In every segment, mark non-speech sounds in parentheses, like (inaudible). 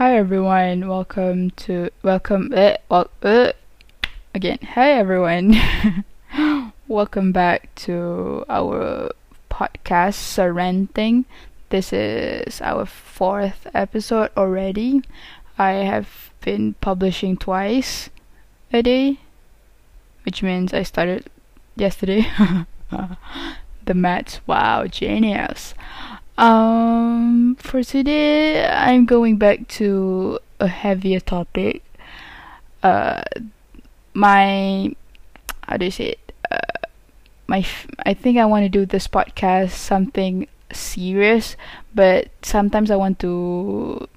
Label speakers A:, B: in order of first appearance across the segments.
A: Hi everyone, welcome to welcome uh, well, uh, again. Hi everyone, (laughs) welcome back to our podcast Surrenting. This is our fourth episode already. I have been publishing twice a day, which means I started yesterday. (laughs) the maths, wow, genius. Um, for today, I'm going back to a heavier topic. Uh, my how do you say it? Uh, my I think I want to do this podcast something serious, but sometimes I want to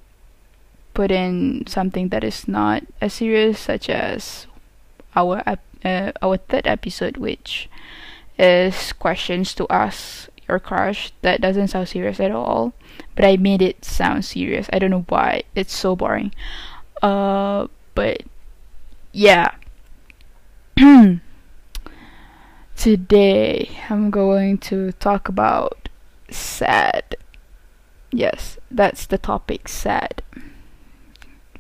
A: put in something that is not as serious, such as our uh, our third episode, which is questions to ask your crush. That doesn't sound serious at all, but I made it sound serious. I don't know why. It's so boring. Uh, but yeah. (clears throat) Today I'm going to talk about sad. Yes, that's the topic sad.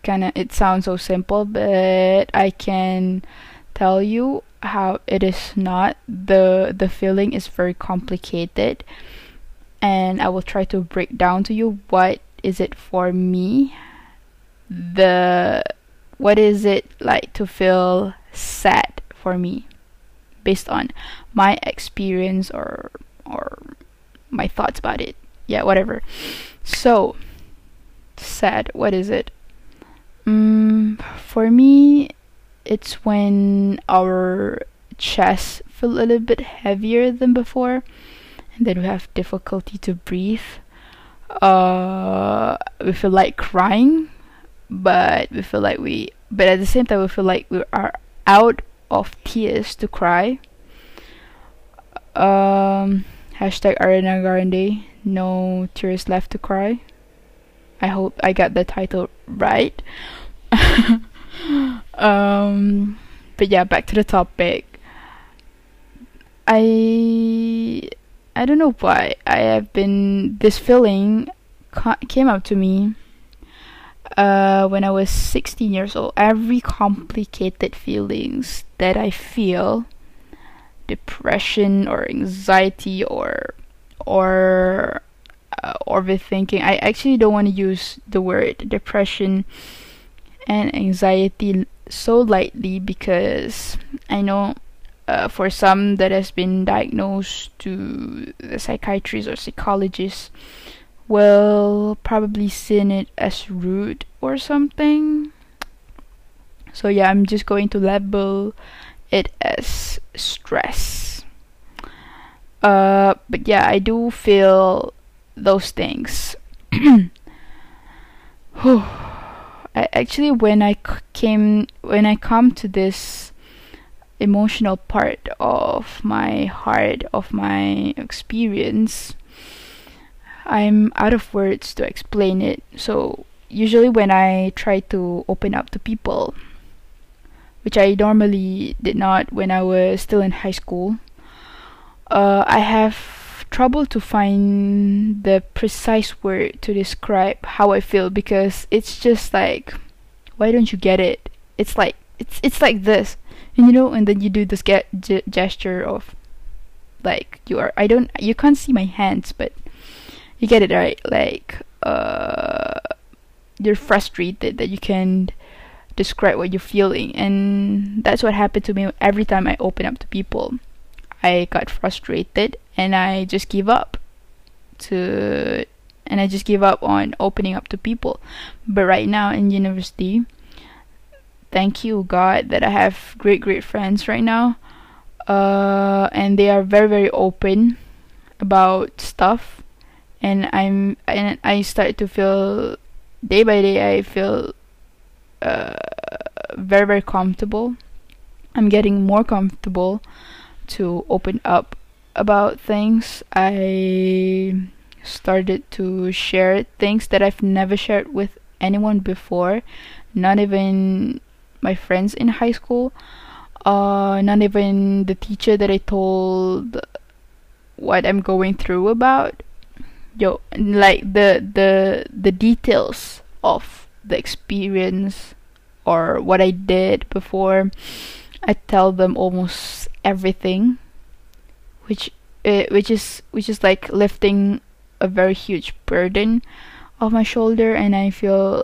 A: Kind of it sounds so simple, but I can tell you how it is not. The the feeling is very complicated and I will try to break down to you what is it for me. The what is it like to feel sad for me based on my experience or or my thoughts about it. Yeah, whatever. So sad, what is it? Mm, for me it's when our chests feel a little bit heavier than before and then we have difficulty to breathe. Uh we feel like crying but we feel like we but at the same time we feel like we are out of tears to cry. Um hashtag Ariana Grande no tears left to cry. I hope I got the title right (laughs) um but yeah back to the topic. I i don't know why i have been this feeling ca- came up to me uh when i was 16 years old. Every complicated feelings that i feel depression or anxiety or or uh, overthinking i actually don't want to use the word depression and anxiety so lightly because I know uh, for some that has been diagnosed to the psychiatrist or psychologist will probably see it as rude or something. So yeah, I'm just going to label it as stress. Uh, but yeah, I do feel those things. (clears throat) (sighs) I actually when I came when I come to this emotional part of my heart of my experience I'm out of words to explain it. So usually when I try to open up to people which I normally did not when I was still in high school uh, I have trouble to find the precise word to describe how I feel because it's just like why don't you get it? It's like it's it's like this. And you know and then you do this get gesture of like you are I don't you can't see my hands but you get it right? Like uh you're frustrated that you can describe what you're feeling. And that's what happened to me every time I open up to people I got frustrated and I just give up to and I just give up on opening up to people. But right now in university, thank you God that I have great great friends right now. Uh and they are very very open about stuff and I'm and I start to feel day by day I feel uh very very comfortable. I'm getting more comfortable to open up about things. I started to share things that I've never shared with anyone before, not even my friends in high school, uh, not even the teacher that I told what I'm going through about. Yo, like the the the details of the experience or what I did before, I tell them almost everything, which uh, which is which is like lifting a very huge burden off my shoulder, and I feel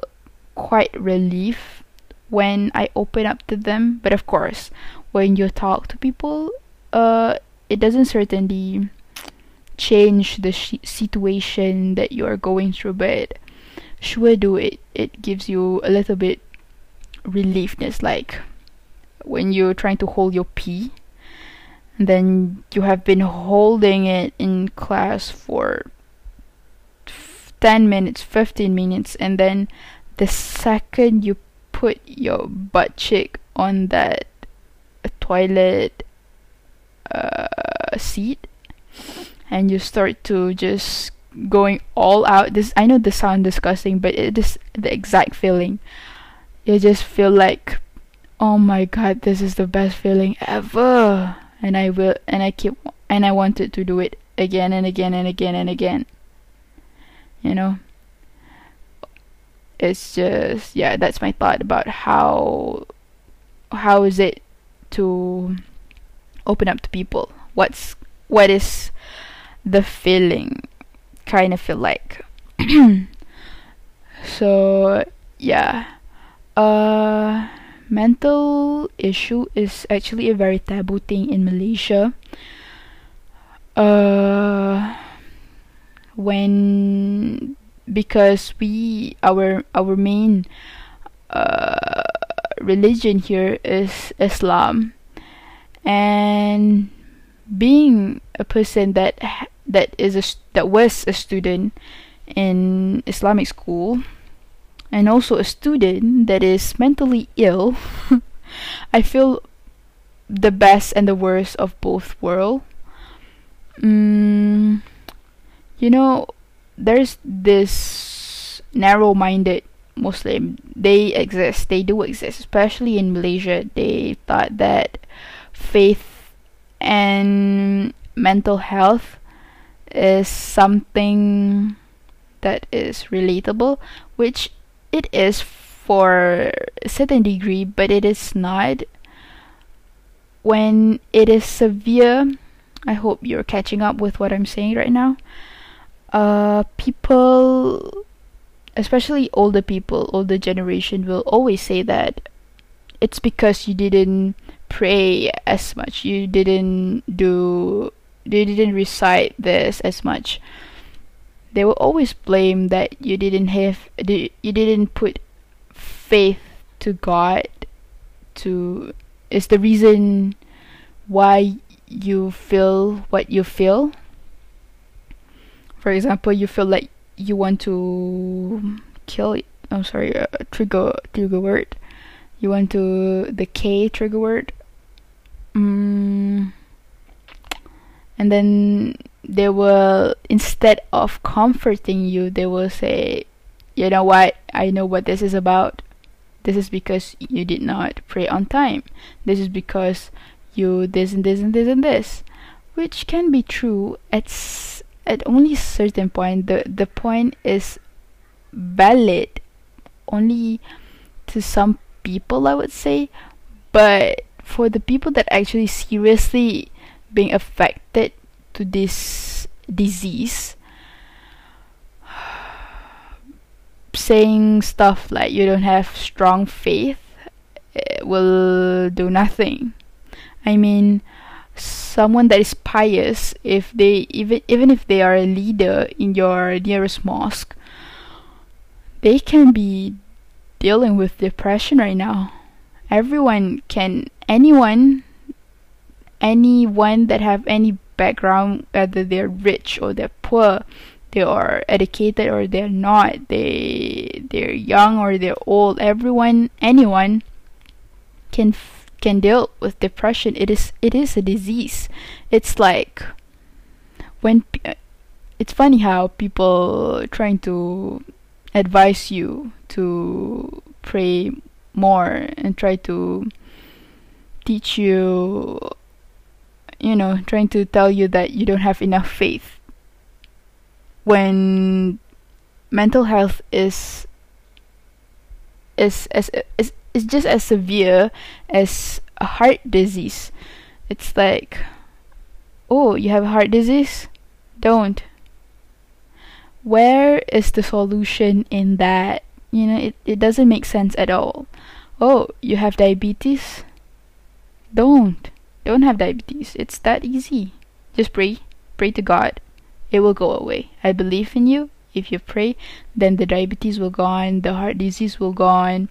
A: quite relief when I open up to them. But of course, when you talk to people, uh, it doesn't certainly change the sh- situation that you are going through, but sure do it. It gives you a little bit reliefness, like when you're trying to hold your pee, then you have been holding it in class for 10 minutes, 15 minutes, and then the second you put your butt cheek on that toilet uh, seat and you start to just going all out this i know this sounds disgusting but it is the exact feeling. You just feel like oh my god this is the best feeling ever. And i will and i keep and i wanted to do it again and again and again and again. You know? It's just yeah that's my thought about how how is it to open up to people? What's what is the feeling kind of feel like? (clears throat) So yeah. Uh mental issue is actually a very taboo thing in Malaysia. Uh when because we our our main uh, religion here is Islam. And being a person that that is a that was a student in Islamic school and also a student that is mentally ill (laughs) I feel the best and the worst of both worlds mm, you know, there's this narrow minded Muslim. They exist, they do exist, especially in Malaysia. They thought that faith and mental health is something that is relatable, which it is for a certain degree, but it is not. When it is severe, I hope you're catching up with what I'm saying right now uh, people, especially older people, older generation, will always say that it's because you didn't pray as much, you didn't do, you didn't recite this as much. They will always blame that you didn't have, you didn't put faith to God to is the reason why you feel what you feel. For example you feel like you want to kill I'm sorry uh, trigger trigger word. You want to the K trigger word. Mm, and then they will instead of comforting you they will say you know what? I know what this is about. This is because you did not pray on time. This is because you this and this and this and this. Which can be true at at only certain point. The the point is valid only to some people I would say. But for the people that actually seriously being affected to this disease saying stuff like you don't have strong faith will do nothing. I mean someone that is pious if they even even if they are a leader in your nearest mosque they can be dealing with depression right now. Everyone can anyone anyone that have any background whether they're rich or they're poor they are educated or they're not they they're young or they're old everyone anyone can can deal with depression. It is it is a disease. It's like when it's funny how people trying to advise you to pray more and try to teach you you know trying to tell you that you don't have enough faith when mental health is is as is is just as severe as a heart disease. It's like, oh, you have a heart disease? Don't. Where is the solution in that? You know, it, it doesn't make sense at all. Oh, you have diabetes? Don't. Don't have diabetes. It's that easy. Just pray. Pray to God. It will go away. I believe in you. If you pray, then the diabetes will go on, the heart disease will go on.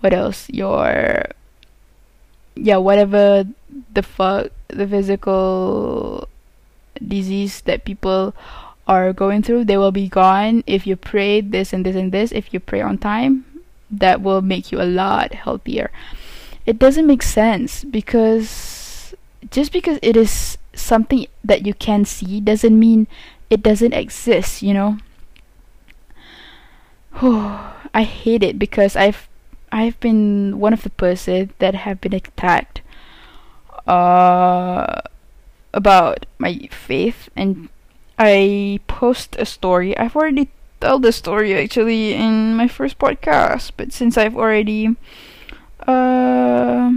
A: What else? Your yeah, whatever the fuck the physical disease that people are going through, they will be gone if you pray this and this and this. If you pray on time, that will make you a lot healthier. It doesn't make sense because just because it is something that you can see doesn't mean it doesn't exist, you know? (sighs) I hate it because I've I've been one of the person that have been attacked uh about my faith and I post a story. I've already told the story actually in my first podcast, but since I've already uh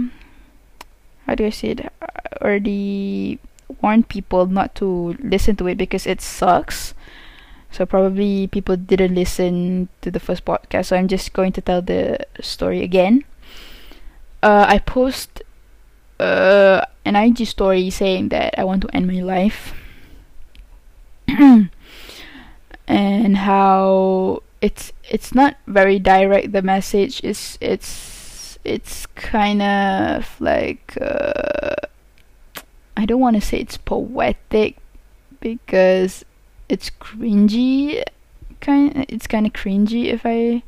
A: how do I say it? already warned people not to listen to it because it sucks. So probably people didn't listen to the first podcast. So I'm just going to tell the story again. Uh, I post uh, an IG story saying that I want to end my life. (clears throat) and how it's it's not very direct the message is it's it's kind of like uh, I don't want to say it's poetic because it's cringy kind it's kind of cringy if I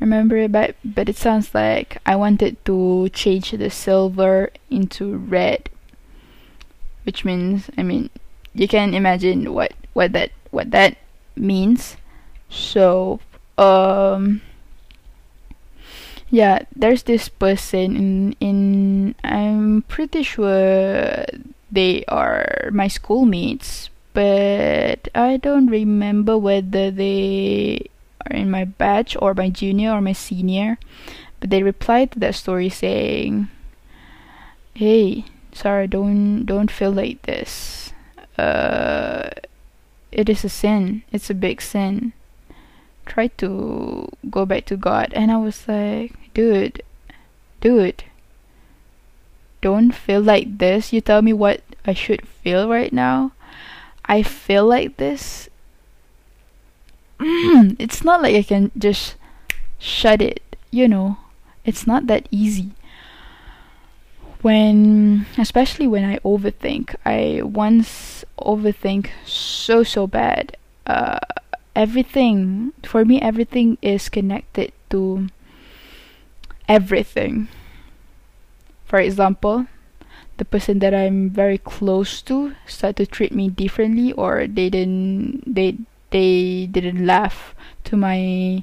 A: remember it but but it sounds like I wanted to change the silver into red which means I mean you can imagine what what that what that means. So um yeah there's this person in in I'm pretty sure they are my schoolmates, but I don't remember whether they are in my batch or my junior or my senior. But they replied to that story saying, "Hey, Sarah, don't don't feel like this. Uh, it is a sin. It's a big sin. Try to go back to God." And I was like, "Dude, dude." don't feel like this. You tell me what I should feel right now. I feel like this. it's not like I can just shut it, you know. It's not that easy. When, especially when I overthink, I once overthink so, so bad. Uh, everything, for me, everything is connected to everything. For example, the person that I'm very close to start to treat me differently or they didn't they they didn't laugh to my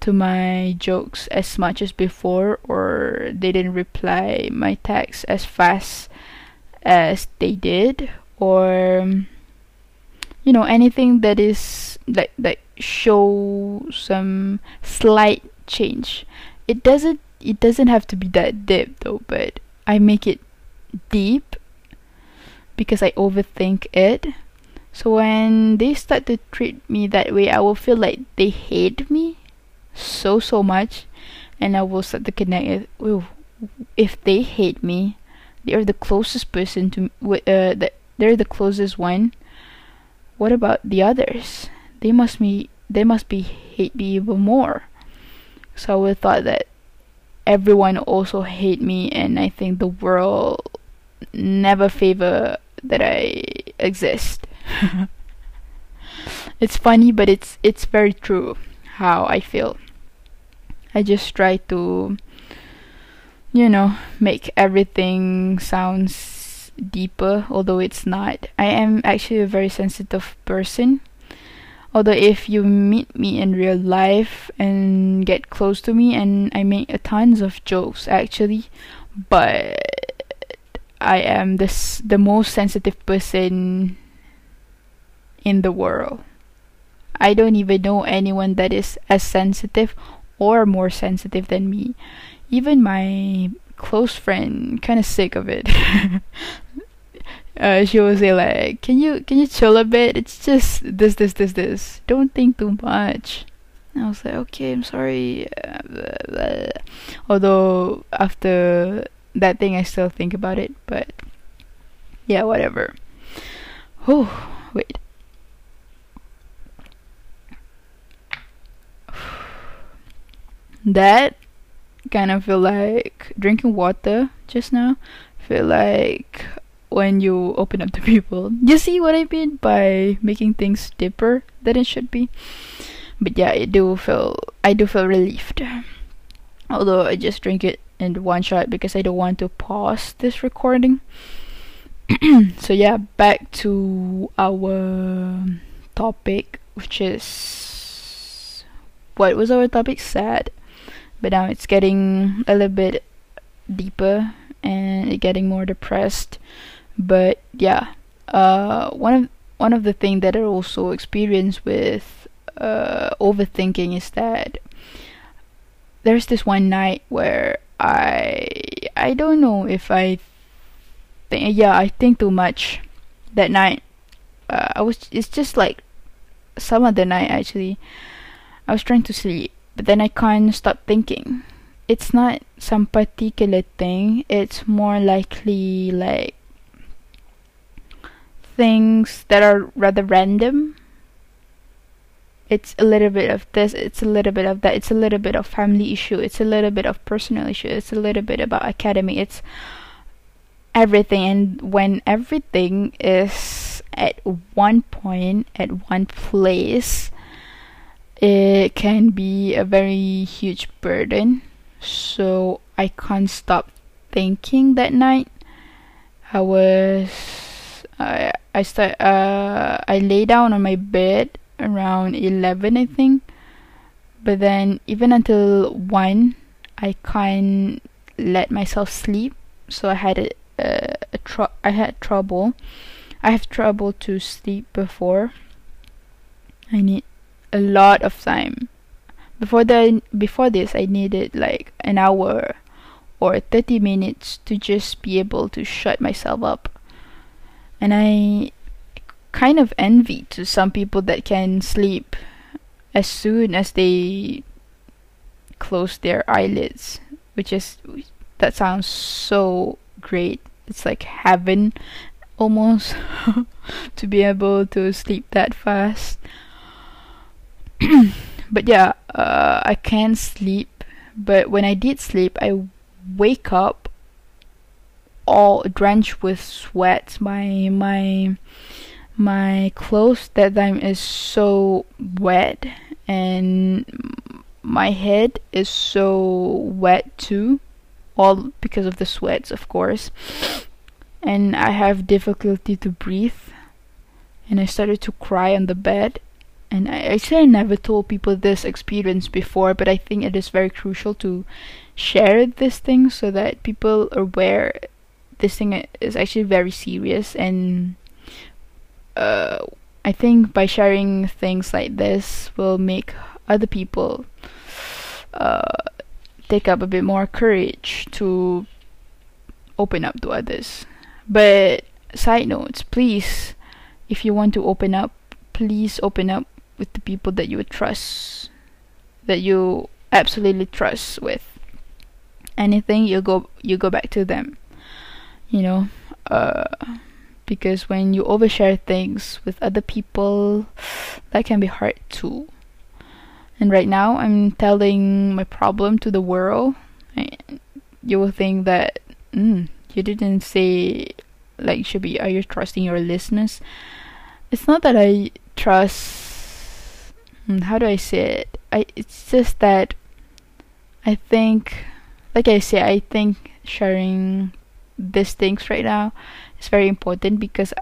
A: to my jokes as much as before or they didn't reply my text as fast as they did or you know anything that is like like show some slight change it doesn't it doesn't have to be that deep though, but I make it deep because I overthink it. So when they start to treat me that way, I will feel like they hate me so so much, and I will start to connect. With, if they hate me, they are the closest person to uh, that they're the closest one. What about the others? They must be they must be hate me even more. So I would thought that everyone also hate me and I think the world never favor that I exist. (laughs) it's funny but it's it's very true how I feel. I just try to you know make everything sounds deeper although it's not. I am actually a very sensitive person Although if you meet me in real life and get close to me and I make a tons of jokes actually, but I am this the most sensitive person in the world. I don't even know anyone that is as sensitive or more sensitive than me. Even my close friend kind of sick of it. (laughs) uh, she will say like, "Can you can you chill a bit? It's just this this this this. Don't think too much." And I was like, "Okay, I'm sorry." (laughs) Although after that thing, I still think about it, but yeah, whatever. Oh, wait. (sighs) That kind of feel like drinking water just now. Feel like when you open up to people. You see what I mean by making things deeper than it should be. But yeah, I do feel I do feel relieved. Although I just drink it in one shot because I don't want to pause this recording. (clears throat) so yeah, back to our topic, which is what was our topic? Sad, but now it's getting a little bit deeper and getting more depressed. But yeah, uh, one of one of the things that I also experience with uh, overthinking is that there's this one night where I I don't know if I think yeah I think too much that night. Uh, I was it's just like some other night actually. I was trying to sleep, but then I can't stop thinking. It's not some particular thing. It's more likely like things that are rather random. It's a little bit of this it's a little bit of that it's a little bit of family issue it's a little bit of personal issue it's a little bit about academy it's everything. And when everything is at one point at one place it can be a very huge burden. So i can't stop thinking that night. I was i i start uh i lay down on my bed around 11 I think. But then even until 1 I can't let myself sleep. So I had a, a, a tr- I had trouble. I have trouble to sleep before. I need a lot of time. Before the before this I needed like an hour or 30 minutes to just be able to shut myself up and I kind of envy to some people that can sleep as soon as they close their eyelids, which is that sounds so great. It's like heaven almost (laughs) to be able to sleep that fast. (clears throat) but yeah, uh, I can't sleep, but when I did sleep, I wake up all drenched with sweat. My my my clothes that time is so wet and my head is so wet too all because of the sweats of course and i have difficulty to breathe and i started to cry on the bed and i actually never told people this experience before but i think it is very crucial to share this thing so that people are aware this thing is actually very serious and uh, I think by sharing things like this will make other people uh, take up a bit more courage to open up to others. But side notes, please, if you want to open up, please open up with the people that you trust, that you absolutely trust with. Anything you go you go back to them. You know, uh, because when you overshare things with other people that can be hard too. And right now i'm telling my problem to the world you will think that mm, you didn't say like should be are you trusting your listeners? It's not that i trust hmm, how do i say it? I it's just that i think like i say i think sharing these things right now is very important because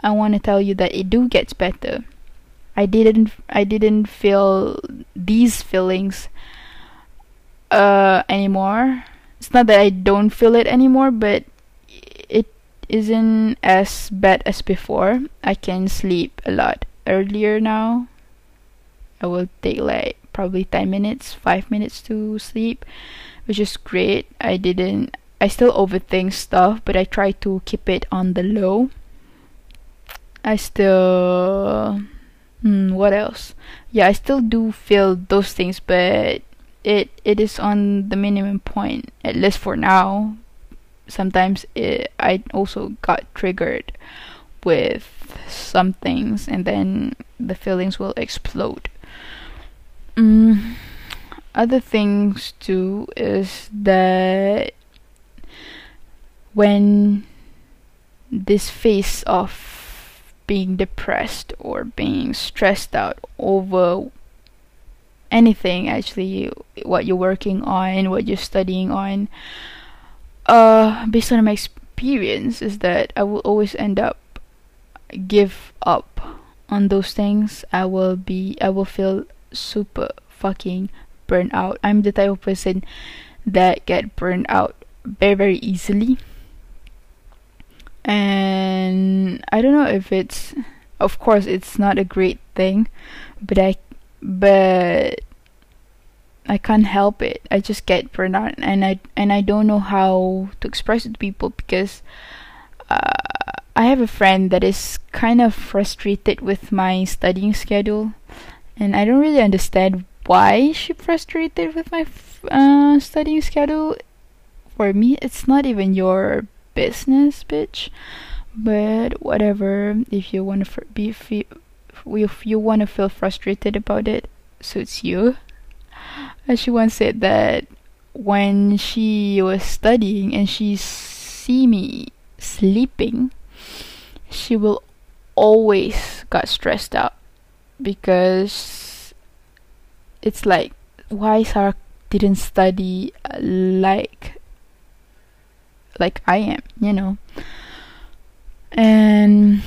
A: I want to tell you that it do gets better. I didn't I didn't feel these feelings uh anymore. It's not that I don't feel it anymore, but it isn't as bad as before. I can sleep a lot earlier now. I will take like probably 10 minutes 5 minutes to sleep which is great i didn't i still overthink stuff but i try to keep it on the low. I still hmm, what else? Yeah i still do feel those things but it it is on the minimum point at least for now. Sometimes it, i also got triggered with some things and then the feelings will explode. Mm, other things too is that when this phase of being depressed or being stressed out over anything actually what you're working on what you're studying on uh based on my experience is that I will always end up give up on those things. I will be I will feel super fucking burnt out. I'm the type of person that get burned out very very easily and I don't know if it's of course it's not a great thing but I but I can't help it. I just get burned out, and I and I don't know how to express it to people because uh, I have a friend that is kind of frustrated with my studying schedule, and I don't really understand why she frustrated with my uh, studying schedule. For me, it's not even your business, bitch. But whatever. If you want to be if you want to feel frustrated about it, suits you. She once said that when she was studying and she see me sleeping, she will always got stressed out because it's like why Sarah didn't study uh, like like I am, you know. And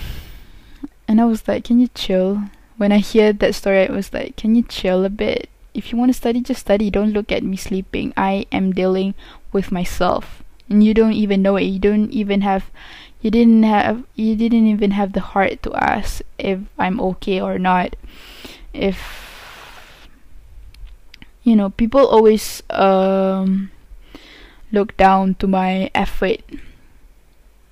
A: and I was like, can you chill? When I hear that story, I was like, can you chill a bit? If you want to study, just study. Don't look at me sleeping. I am dealing with myself. And you don't even know it. You don't even have you didn't have you didn't even have the heart to ask if I'm okay or not. If you know, people always um look down to my effort.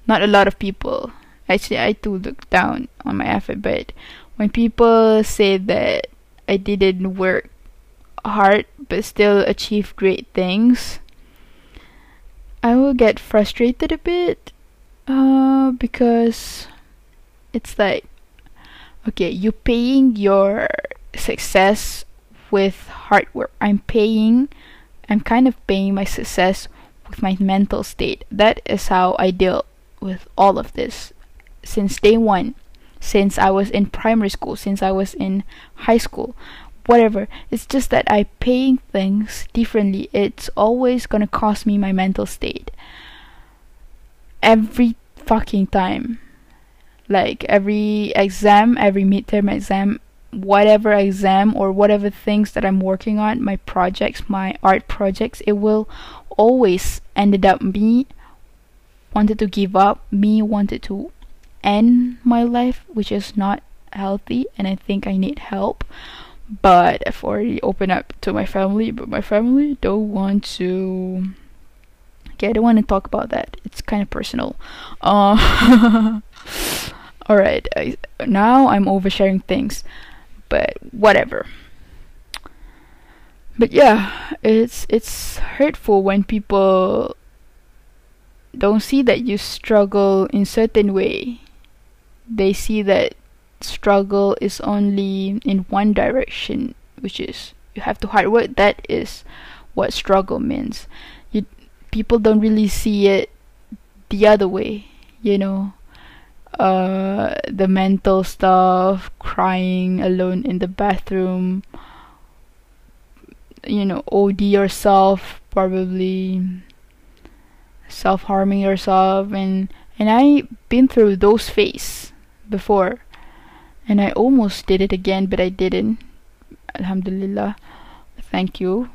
A: Not a lot of people actually I do look down on my effort but when people say that I didn't work hard but still achieve great things I will get frustrated a bit uh, because it's like okay you're paying your success with hard work I'm paying I'm kind of paying my success with my mental state that is how I deal with all of this since day one, since I was in primary school, since I was in high school, whatever. It's just that I pay things differently. It's always gonna cost me my mental state. Every fucking time. Like every exam, every midterm exam, whatever exam or whatever things that I'm working on, my projects, my art projects, it will always ended up me wanted to give up, me wanted to end my life, which is not healthy, and I think I need help. But I've already opened up to my family, but my family don't want to. Okay, I don't want to talk about that. It's kind of personal. Uh, (laughs) all right. I, now I'm oversharing things, but whatever. But yeah, it's it's hurtful when people don't see that you struggle in certain way they see that struggle is only in one direction, which is you have to hard work. That is what struggle means. You people don't really see it the other way, you know. Uh, the mental stuff, crying alone in the bathroom, you know, OD yourself, probably self harming yourself, and and I been through those phases before. And I almost did it again but I didn't. Alhamdulillah. Thank you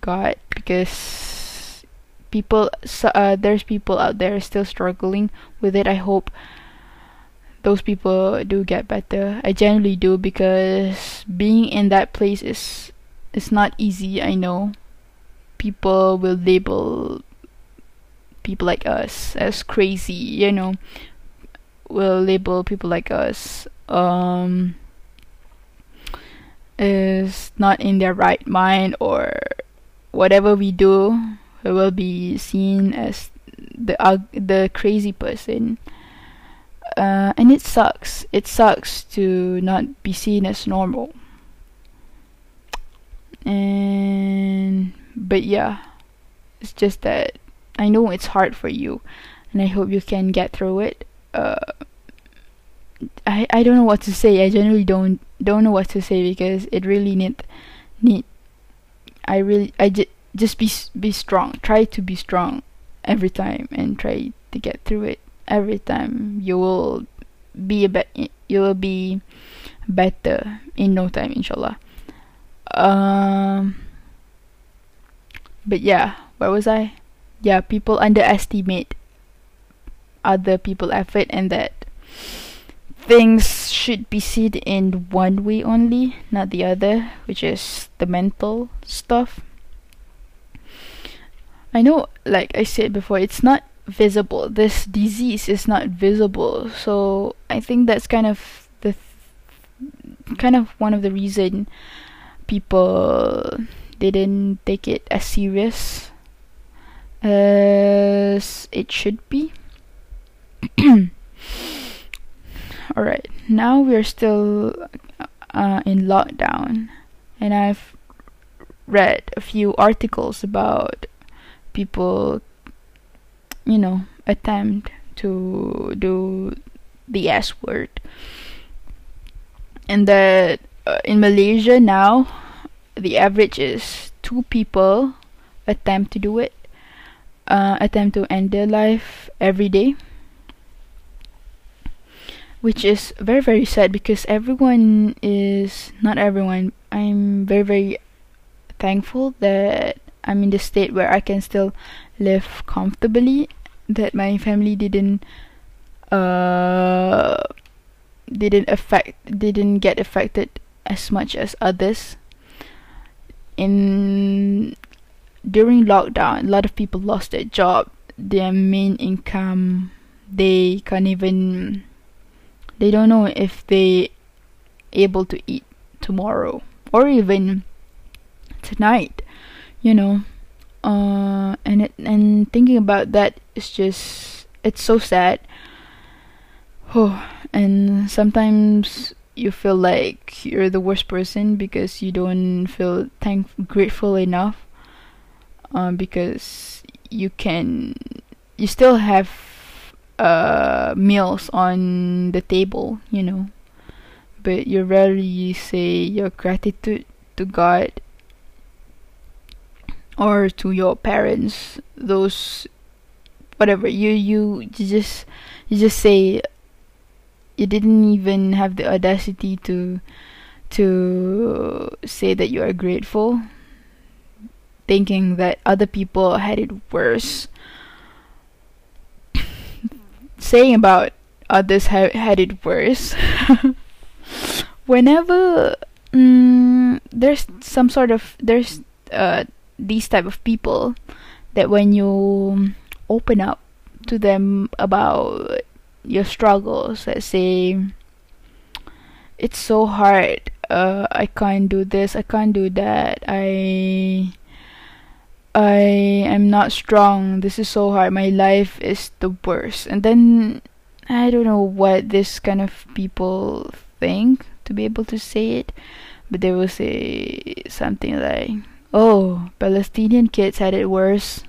A: God because people uh, there's people out there still struggling with it. I hope those people do get better I generally do because being in that place is it's not easy. I know. People will label people like us as crazy. You know, will label people like us um is not in their right mind or whatever we do we will be seen as the uh, the crazy person uh, and it sucks it sucks to not be seen as normal and but yeah it's just that i know it's hard for you and i hope you can get through it uh, I I don't know what to say. I generally don't don't know what to say because it really need need. I really I just just be be strong. Try to be strong every time and try to get through it every time. You will be a be- you will be better in no time, inshallah. Um. But yeah, where was I? Yeah, people underestimate other people effort and that things should be seen in one way only, not the other, which is the mental stuff. I know, like I said before, it's not visible. This disease is not visible, so I think that's kind of the th- kind of one of the reason people didn't take it as serious as it should be. (coughs) Alright, now we're still uh, in lockdown, and I've read a few articles about people, you know, attempt to do the S word, and that uh, in Malaysia now, the average is two people attempt to do it, uh, attempt to end their life every day. Which is very very sad because everyone is not everyone i'm very very thankful that i'm in the state where i can still live comfortably that my family didn't uh didn't affect didn't get affected as much as others. In during lockdown a lot of people lost their job their main income they can't even they don't know if they able to eat tomorrow or even tonight you know uh and it and thinking about that is just it's so sad oh and sometimes you feel like you're the worst person because you don't feel thank grateful enough um because you can you still have uh, meals on the table, you know. But you rarely say your gratitude to God or to your parents. Those, whatever you you, you just you just say you didn't even have the audacity to to say that you are grateful thinking that other people had it worse (coughs) saying about others ha- had it worse. (laughs) Whenever mm, there's some sort of there's uh, these type of people that when you open up to them about your struggles, let's say it's so hard. Uh, I can't do this. I can't do that. I I am not strong. This is so hard. My life is the worst. And then I don't know what this kind of people think to be able to say it, but they will say something like, "Oh, Palestinian kids had it worse.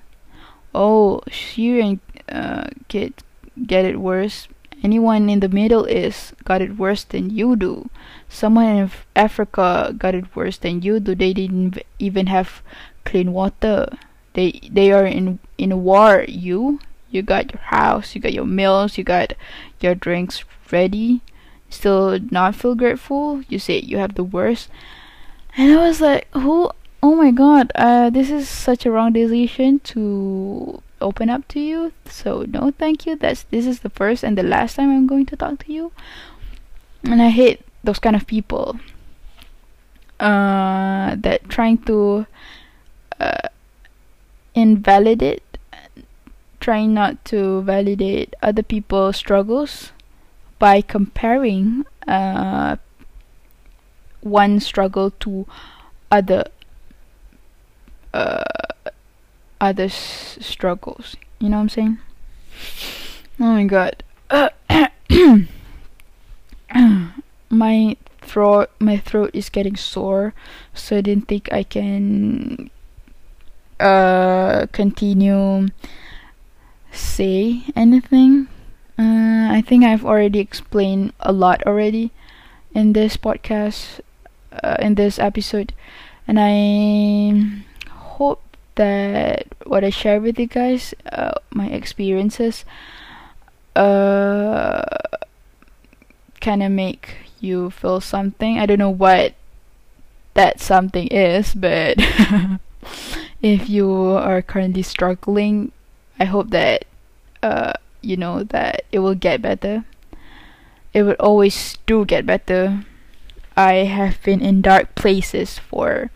A: Oh, Syrian uh, kids get it worse. Anyone in the Middle East got it worse than you do. Someone in Africa got it worse than you do. They didn't even have clean water. They they are in in war. You you got your house, you got your meals, you got your drinks ready. Still not feel grateful. You say you have the worst. And I was like, who? Oh my god, uh, this is such a wrong decision to open up to you. So no, thank you. That's this is the first and the last time I'm going to talk to you. And I hate those kind of people. uh, that trying to uh, invalidate trying not to validate other people's struggles by comparing uh, one struggle to other uh, others struggles. You know what i'm saying? Oh my god. (coughs) My throat my throat is getting sore so i didn't think i can uh continue say anything. Uh, i think i've already explained a lot already in this podcast uh, in this episode. And i that what i share with you guys uh, my experiences uh kind of make you feel something. I don't know what that something is, but (laughs) if you are currently struggling, I hope that uh, you know that it will get better. It will always do get better. I have been in dark places for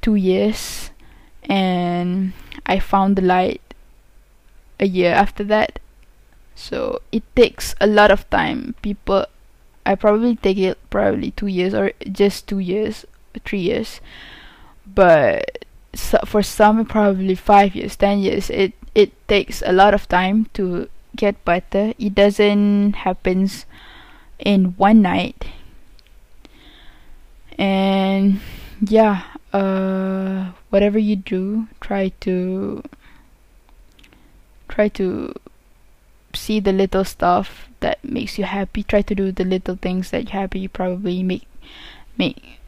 A: two years, and I found the light a year after that. So it takes a lot of time. People I probably take it probably two years or just two years, three years, but so for some probably five years, ten years. It it takes a lot of time to get better. It doesn't happens in one night, and yeah, uh, whatever you do, try to try to see the little stuff that makes you happy. Try to do the little things that you happy. Probably make make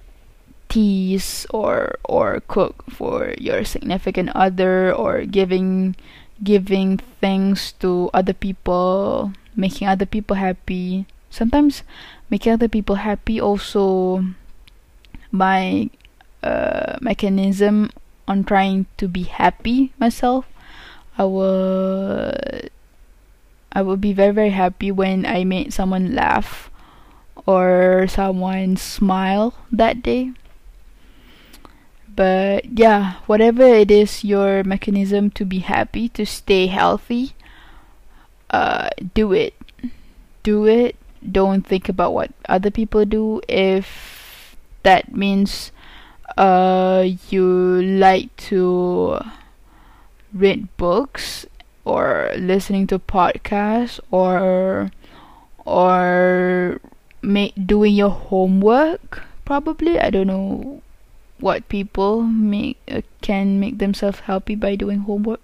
A: teas or or cook for your significant other or giving giving things to other people, making other people happy. Sometimes making other people happy also my uh, mechanism on trying to be happy myself. I would I would be very very happy when I made someone laugh or someone smile that day. But yeah, whatever it is your mechanism to be happy, to stay healthy, uh, do it. Do it. Don't think about what other people do. If that means uh, you like to read books or listening to podcasts or or make doing your homework? Probably. I don't know what people make uh, can make themselves happy by doing homework.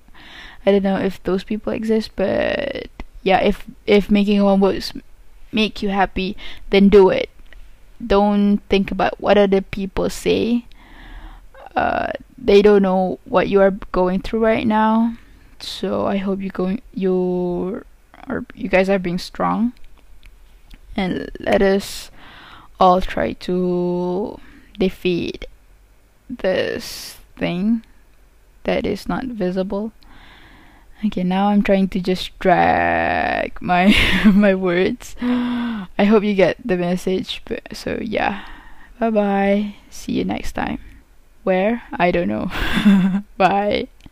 A: I don't know if those people exist but yeah if if making homework make you happy then do it. Don't think about what other people say uh, they don't know what you are going through right now so I hope you going you are you guys are being strong and let us all try to defeat this thing that is not visible. Okay, now I'm trying to just drag my (laughs) my words. I hope you get the message. But, so yeah, bye bye. See you next time. Where? I don't know. (laughs) bye.